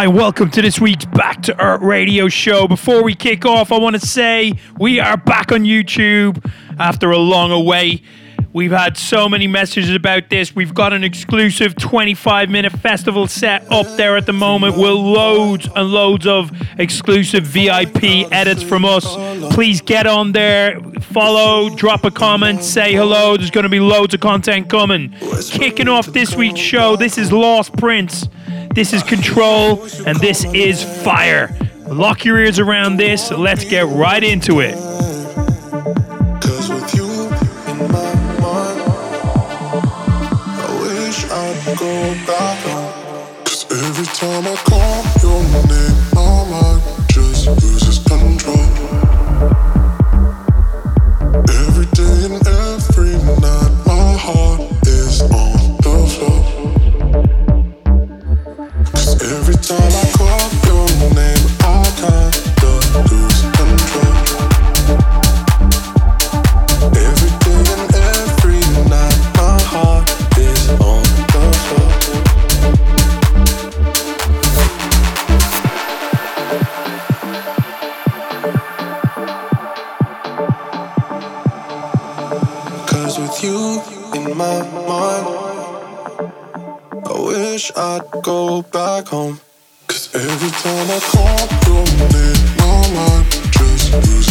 Hi, welcome to this week's Back to Earth radio show. Before we kick off, I want to say we are back on YouTube after a long away. We've had so many messages about this. We've got an exclusive 25 minute festival set up there at the moment with loads and loads of exclusive VIP edits from us. Please get on there, follow, drop a comment, say hello. There's going to be loads of content coming. Kicking off this week's show, this is Lost Prince. This is Control, and this is Fire. Lock your ears around this. Let's get right into it. every time I call wish I'd go back home. Cause every time I call your name, my mind just loses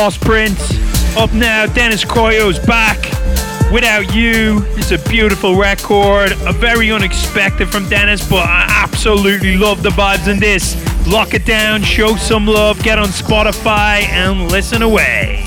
Prince. Up now, Deniz Koyu's back. Without You. It's a beautiful record. A very unexpected from Dennis, but I absolutely love the vibes in this. Lock it down, show some love, get on Spotify, and listen away.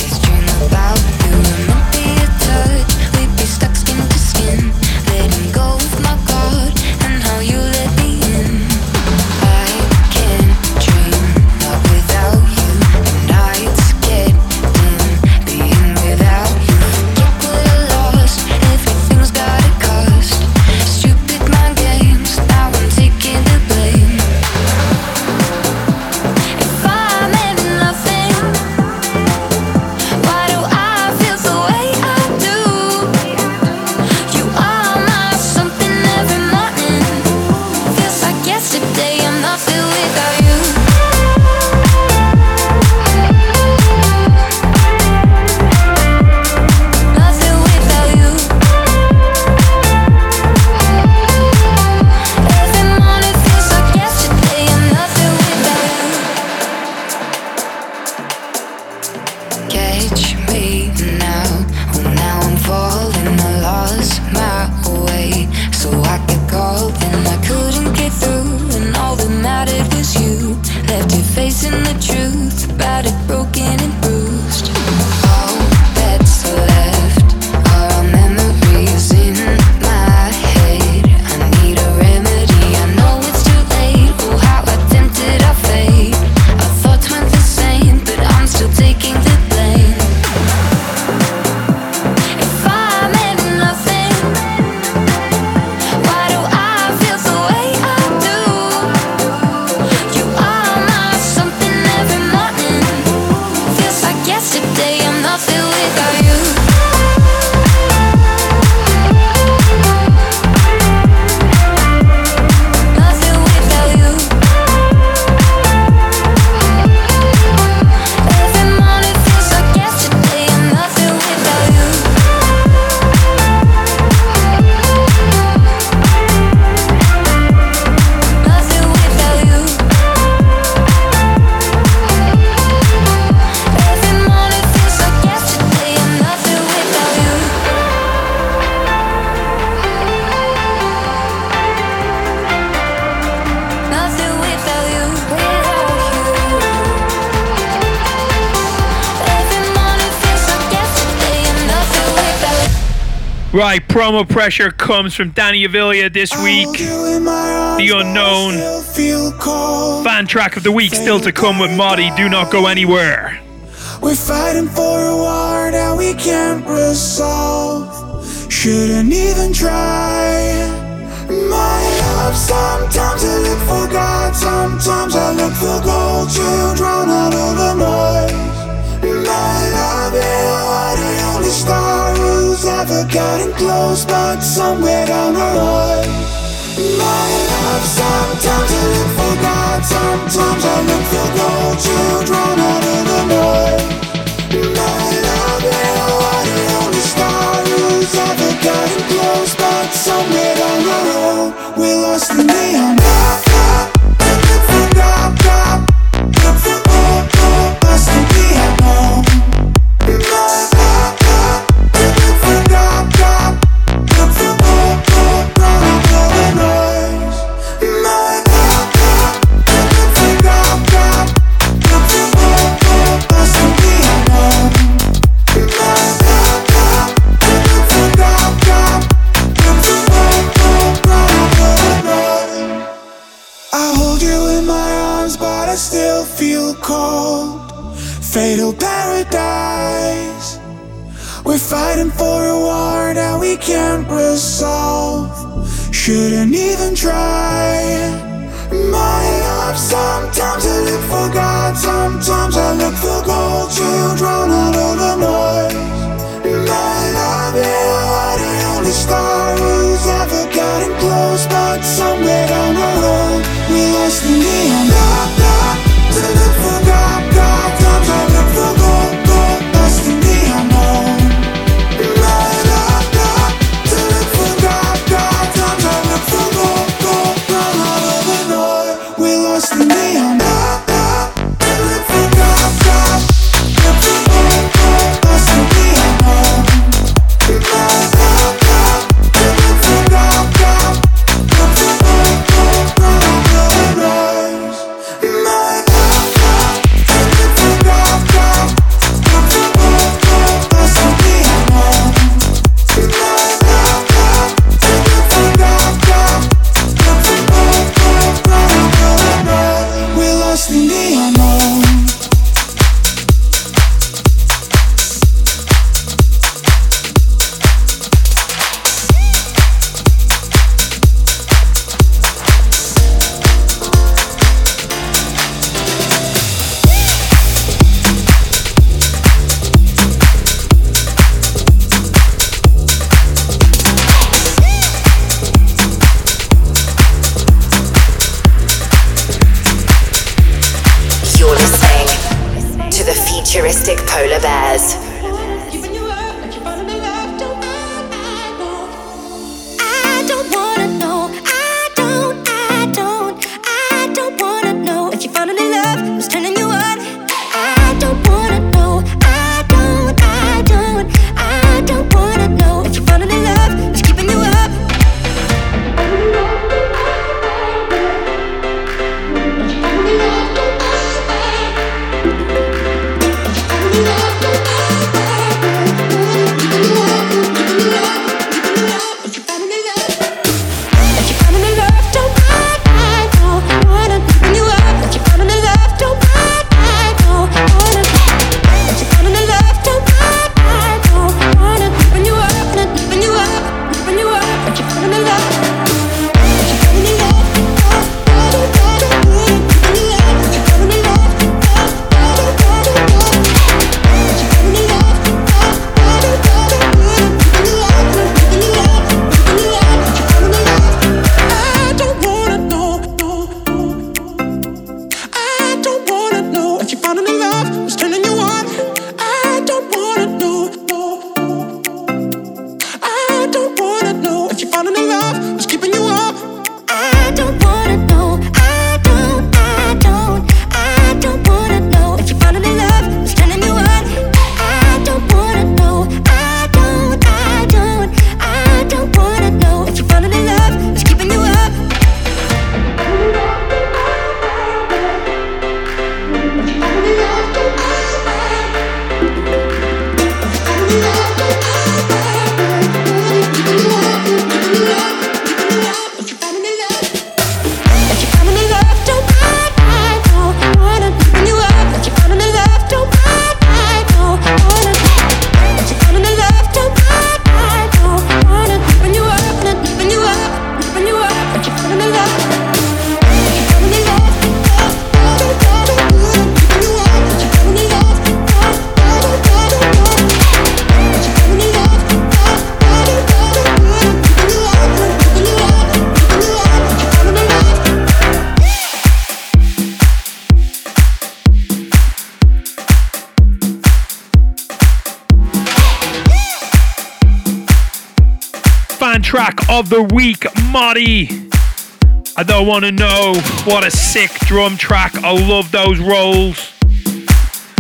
Right, promo pressure comes from Danny Avila this week. The unknown fan track of the week still to come with Moti. Do not go anywhere. We're fighting for a war that we can't resolve. Shouldn't even try. My love, sometimes I look for God, sometimes I look for gold to drown out all the noise. My love, the only star who's ever gotten close, but somewhere down the road. My love, sometimes I look for God, sometimes I look for gold to drown out all the noise. My love, you are the only star who's ever gotten close, but somewhere down the road, we're lost in neon. Look Muddy. I don't want to know what a sick drum track. I love those rolls.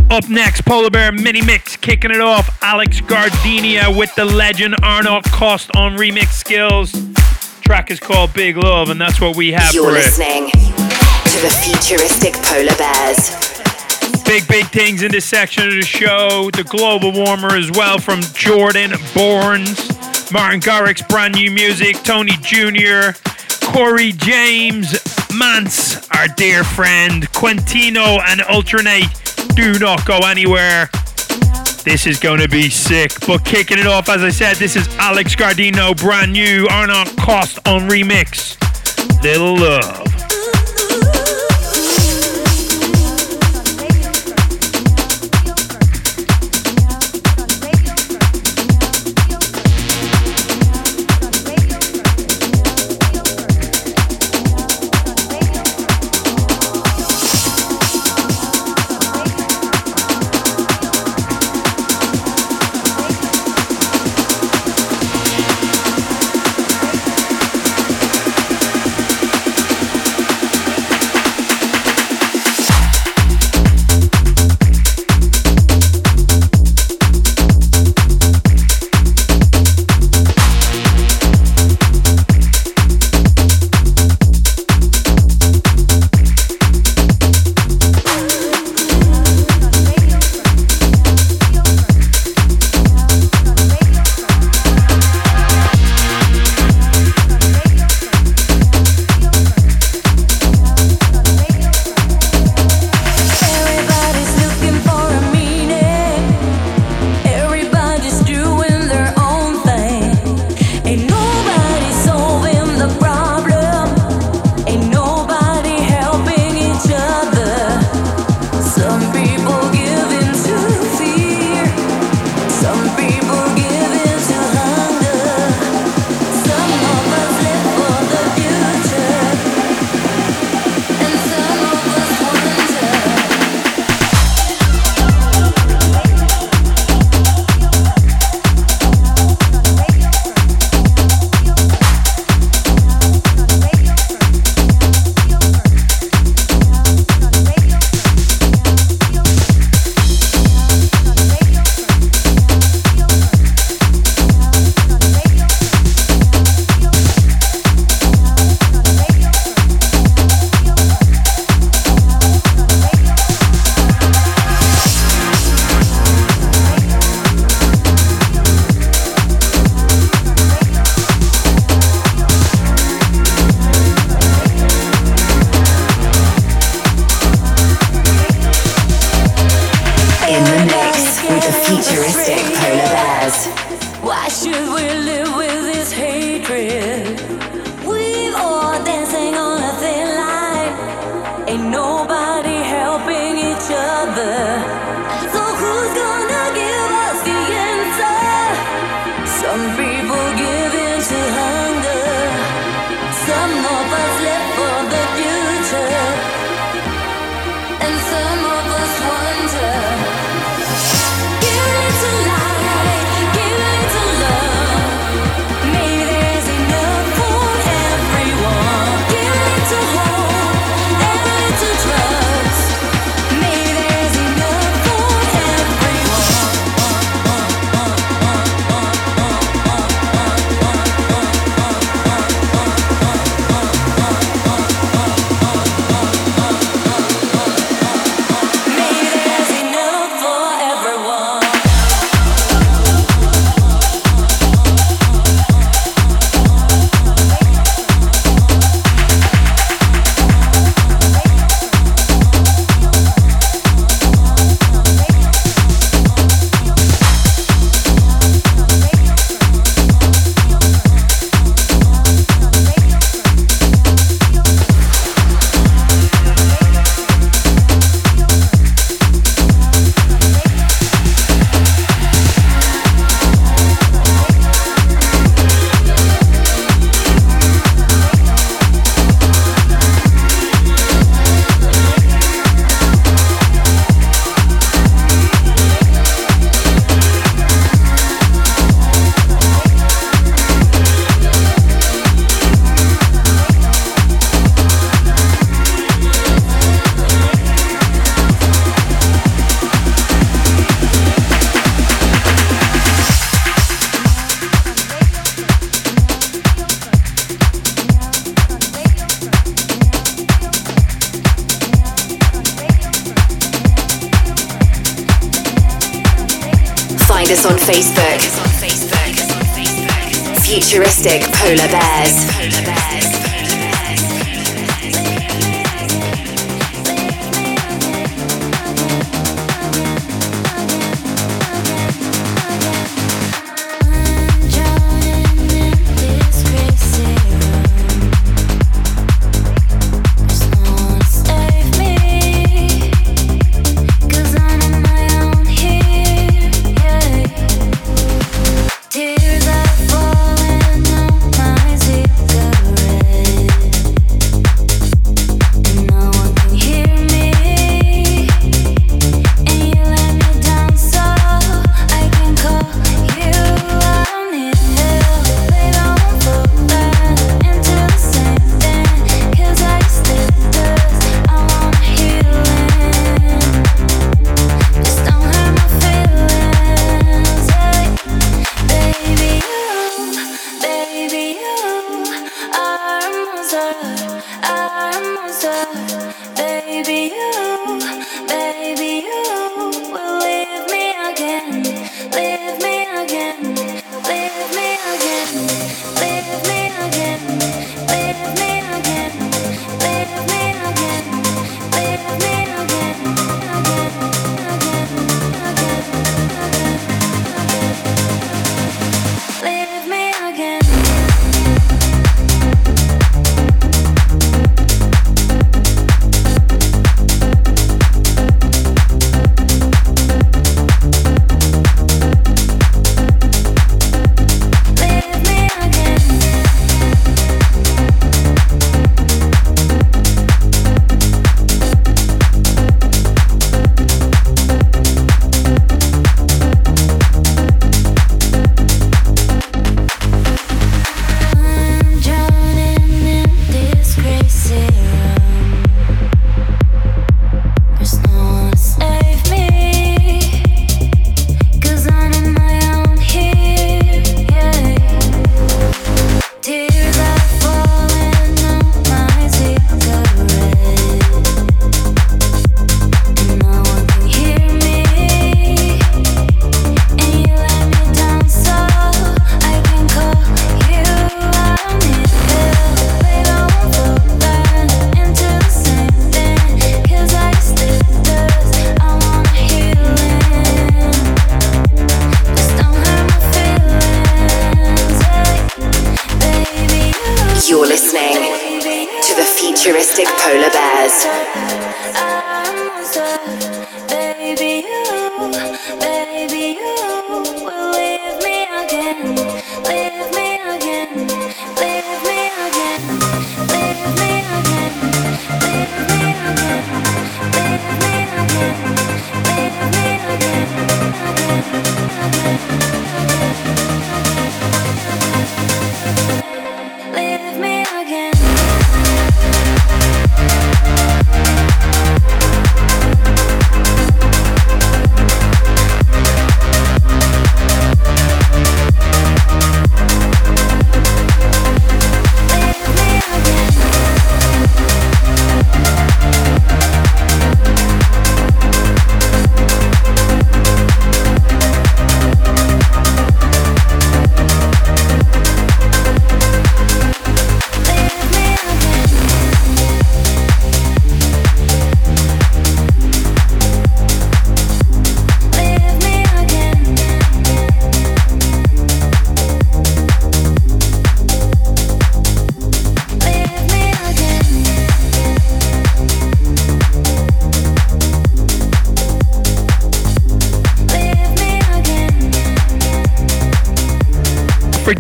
Up next, Polar Bear Mini Mix kicking it off. Alex Gaudino with the legend Arno Cost on remix skills. Track is called Big Love, and that's what we have You're for it. listening to the futuristic polar bears. Big, big things in this section of the show. The global warmer as well from Jordan Burns. Martin Garrix, brand new music. Tony Jr., Corey James, Manse, our dear friend. Quintino and Alternate. Do not go anywhere. This is going to be sick. But kicking it off, as I said, this is Alex Gaudino, brand new. Arno Cost on remix. Little Love.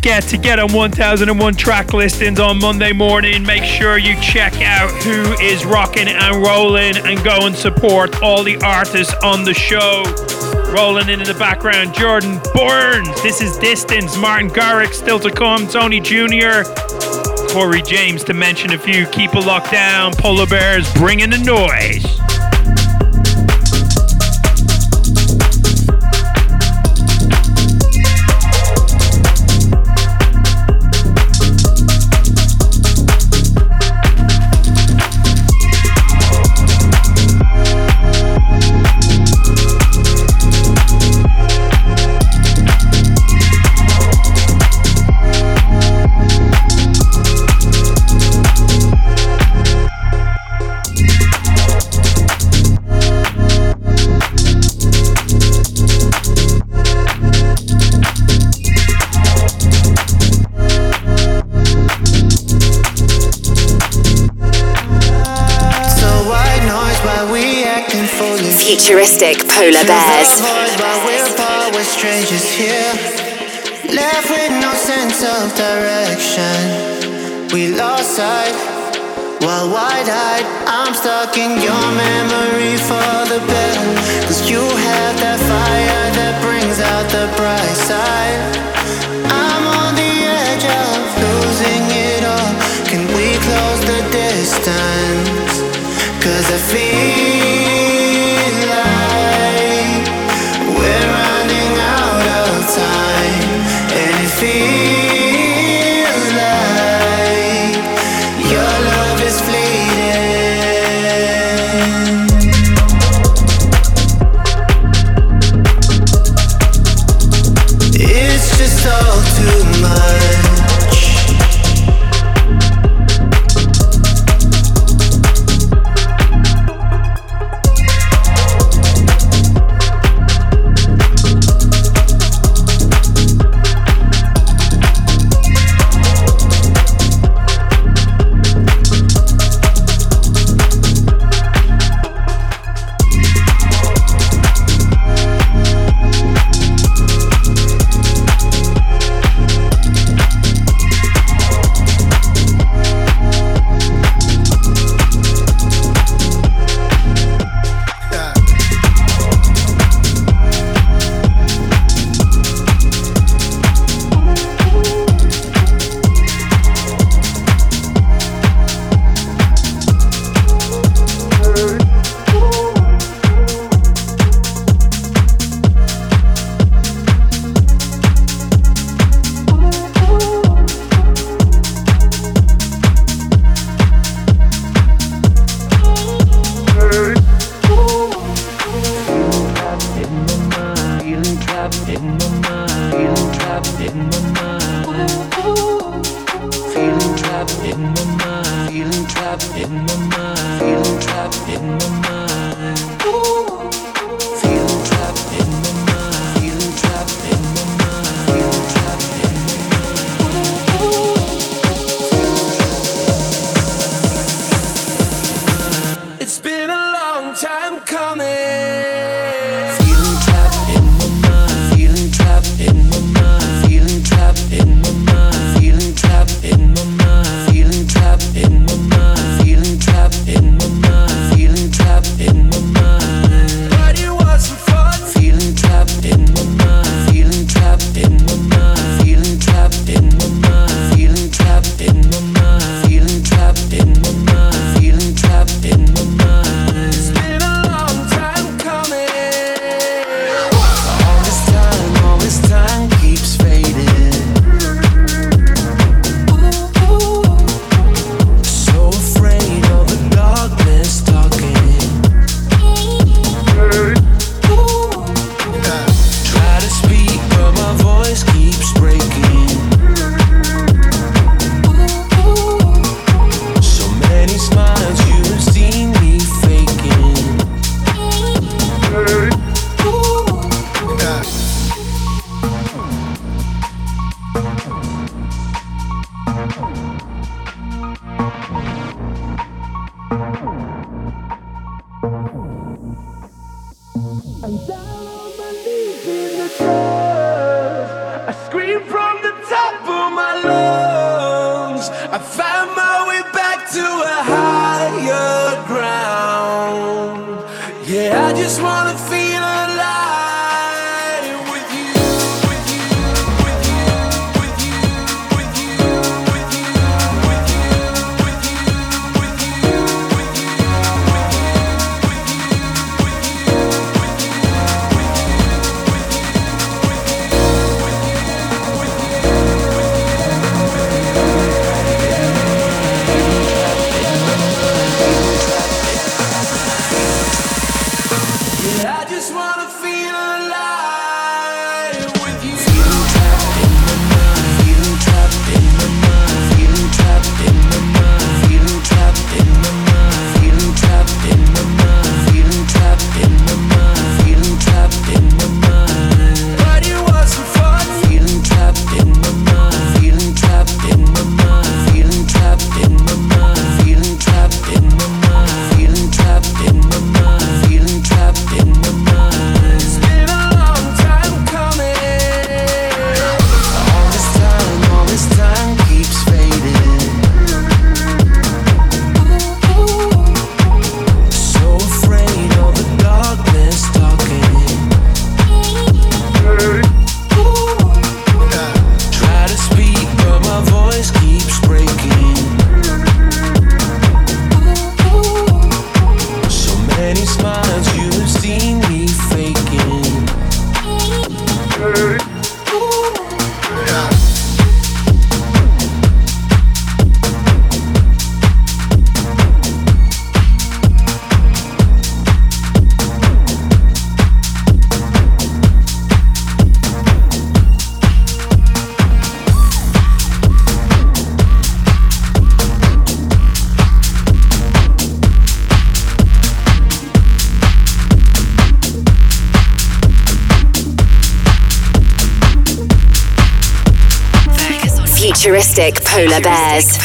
Forget to get on 1001 track listings on Monday morning. Make sure you check out who is rocking and rolling and go and support all the artists on the show. Rolling in in the background, Jordan Burns. This is Distance. Martin Garrix still to come. Tony Jr. Corey James to mention a few. Keep a lockdown. Polar Bears bringing the noise. the best. Polar bears.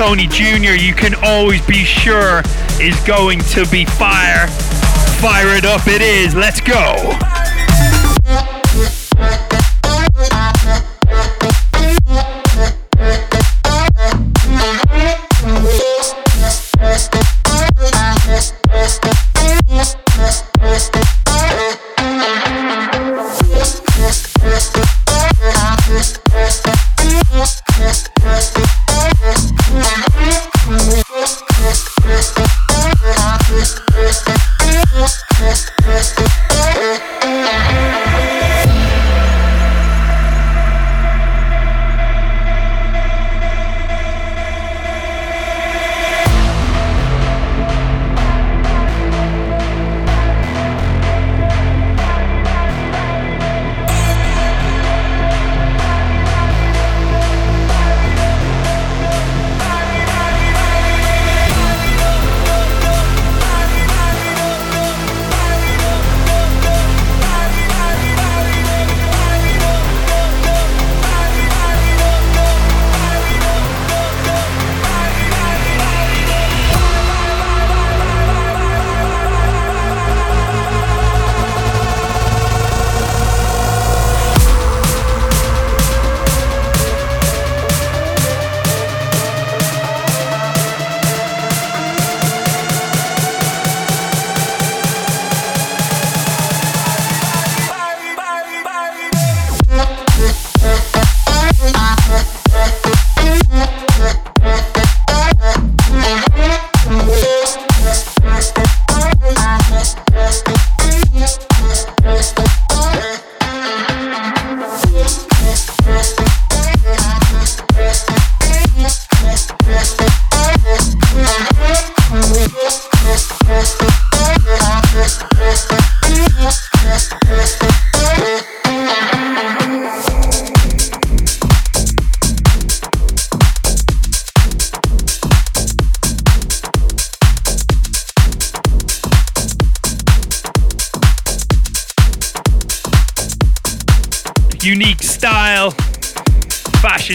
Tony Jr., you can always be sure is going to be fire. Fire it up, it is. Let's go.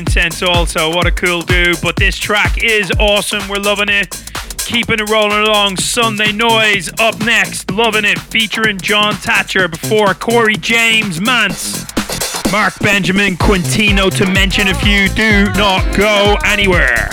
Sense also. What a cool dude. But this track is awesome. We're loving it. keeping it rolling along. Sunday Noise up next, loving it, featuring John Thacker before Corey James Manse. Mark Benjamin Quintino to mention a few. Do not go anywhere.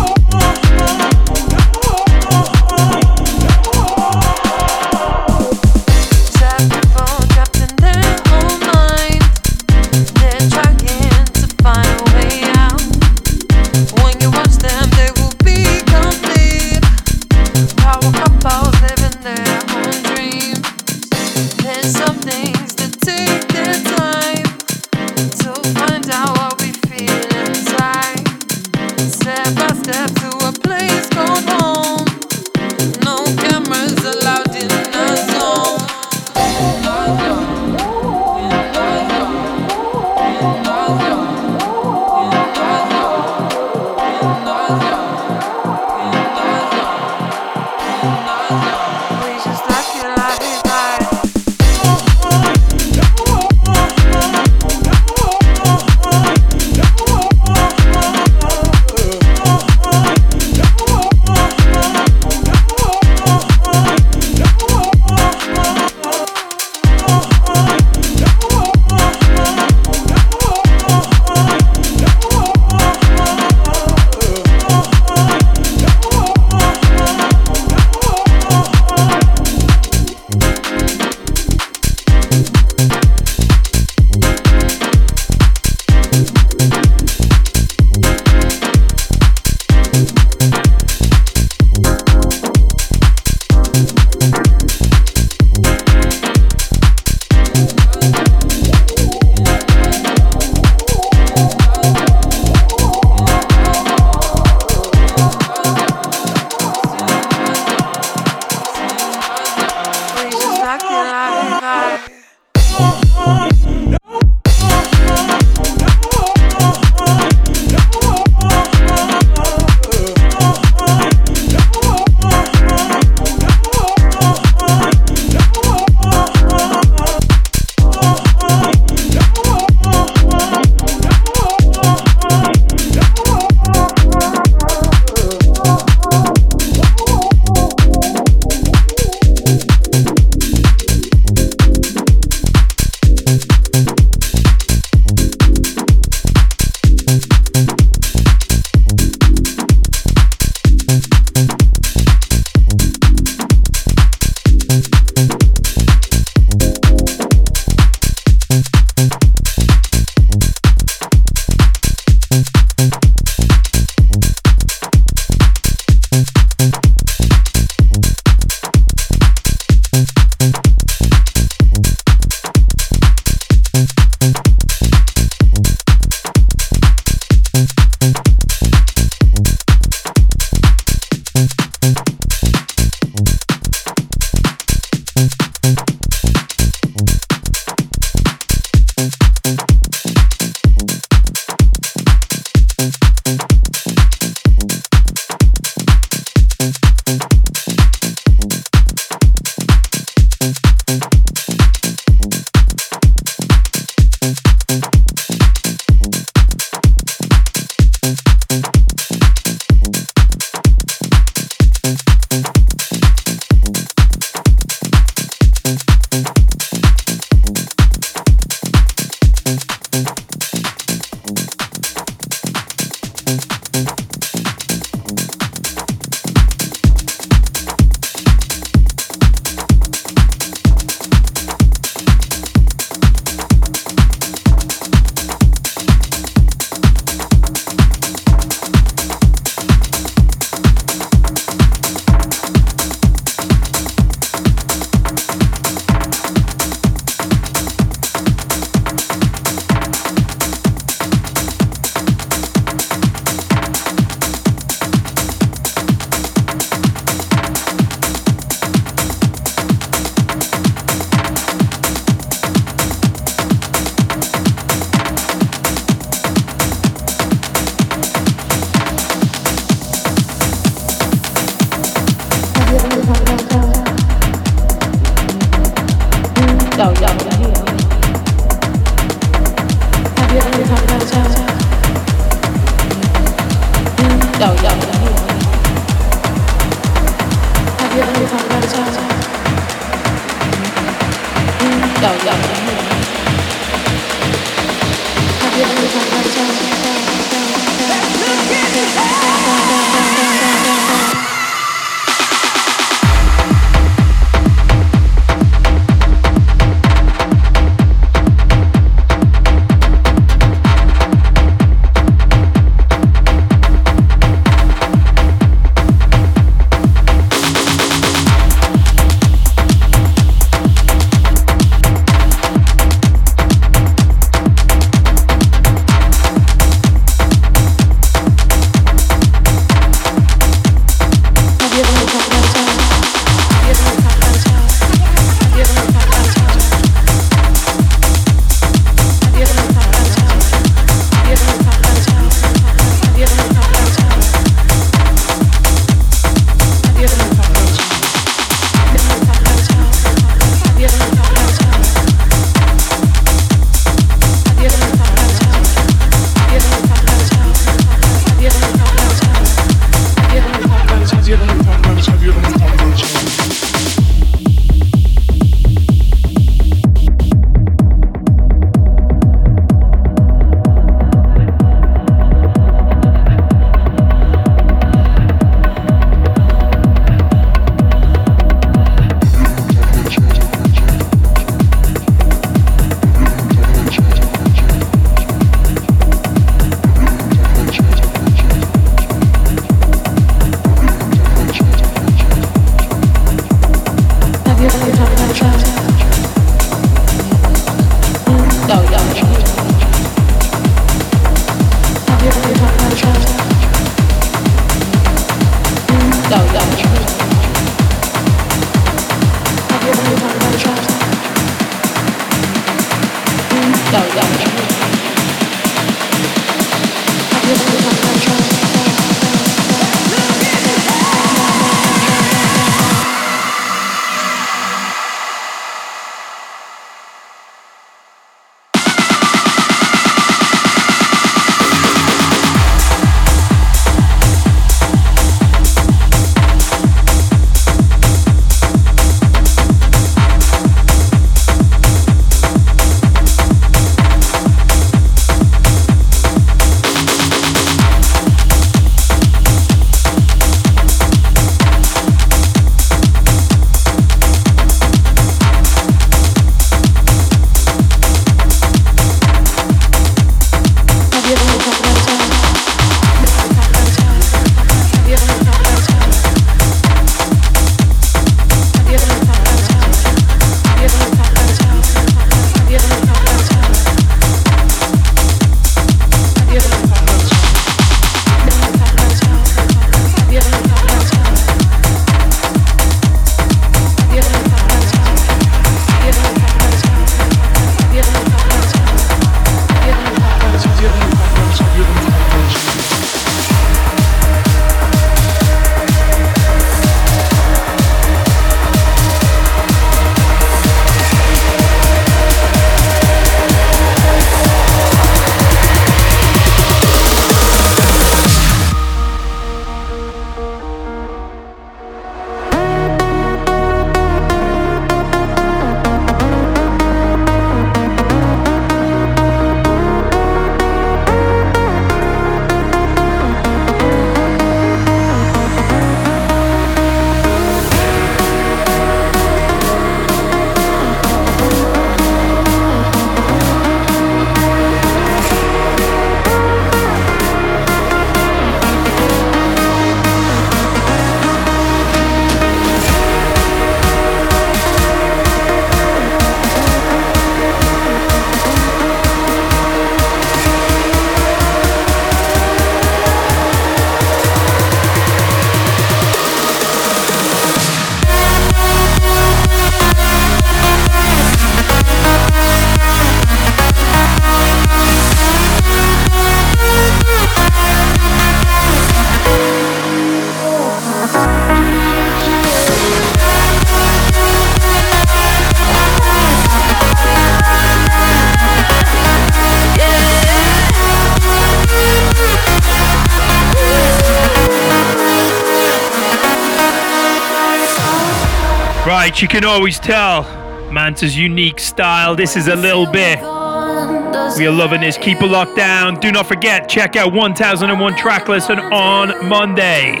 Right, you can always tell Manse's unique style. This is a little bit. We are loving this. Keep it locked down. Do not forget, check out 1001 Tracklist on Monday.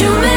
You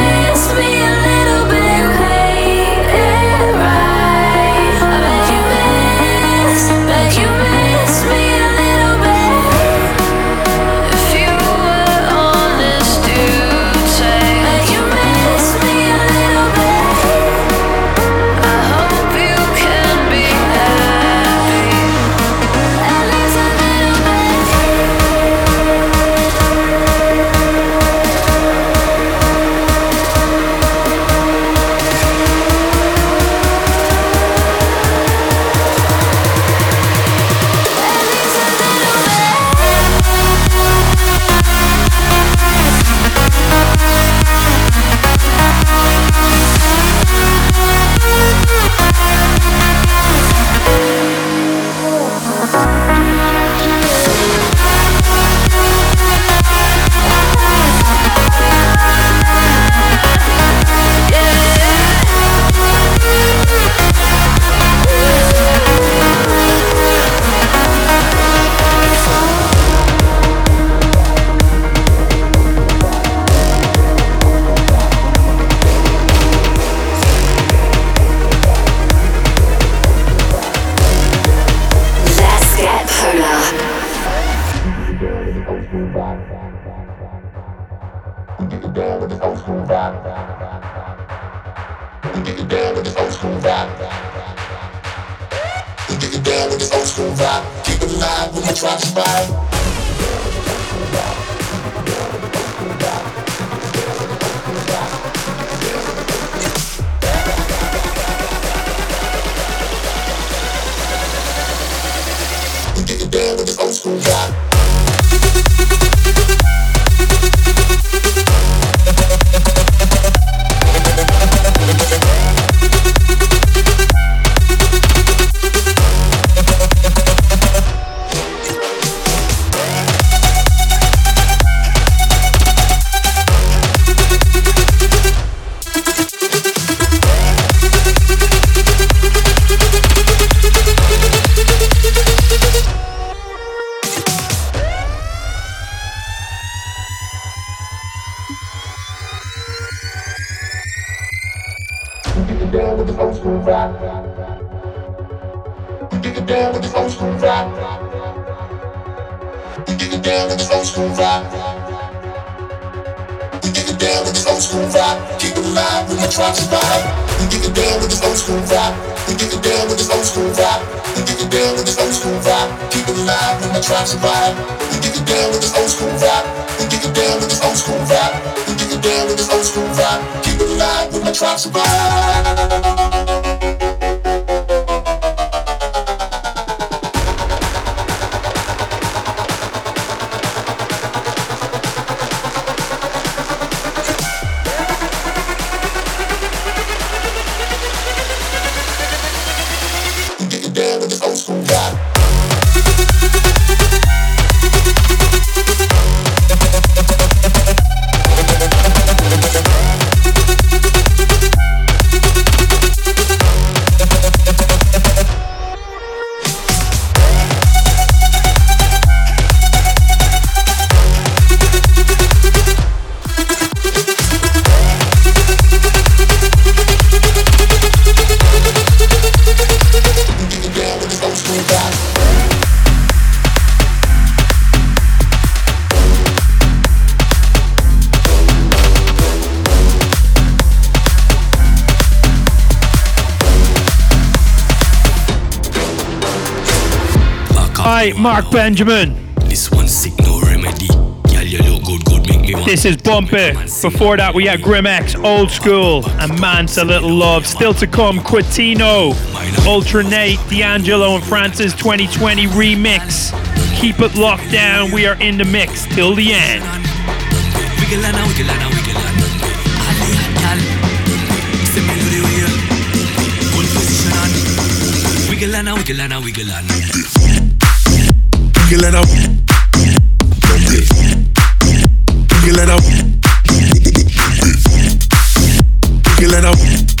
try. Mark Benjamin. This one sick, no remedy. Girl, you look good, good, make me want This is Bumper. Before that, we had Grimix, Old School, and Man's a Little Love. Still to come, Quintino, Ultra Nate, D'Angelo, and Francis 2020 remix. Keep it locked down. We are in the mix till the end. Wiggle and wiggle and wiggle and que let out. Que let out. Que let out.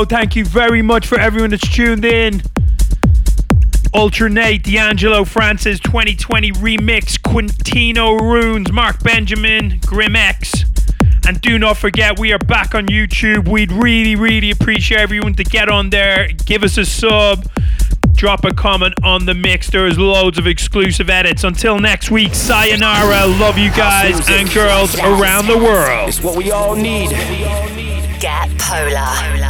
Joe, thank you very much for everyone that's tuned in. Ultra Nate, D'Angelo Francis 2020 remix, Quintino Runes, Mark Benjamin, Grimix. And do not forget, we are back on YouTube. We'd really, really appreciate everyone to get on there, give us a sub, drop a comment on the mix. There's loads of exclusive edits. Until next week, sayonara. Love you guys and girls around the world. It's what we all need. Get polar.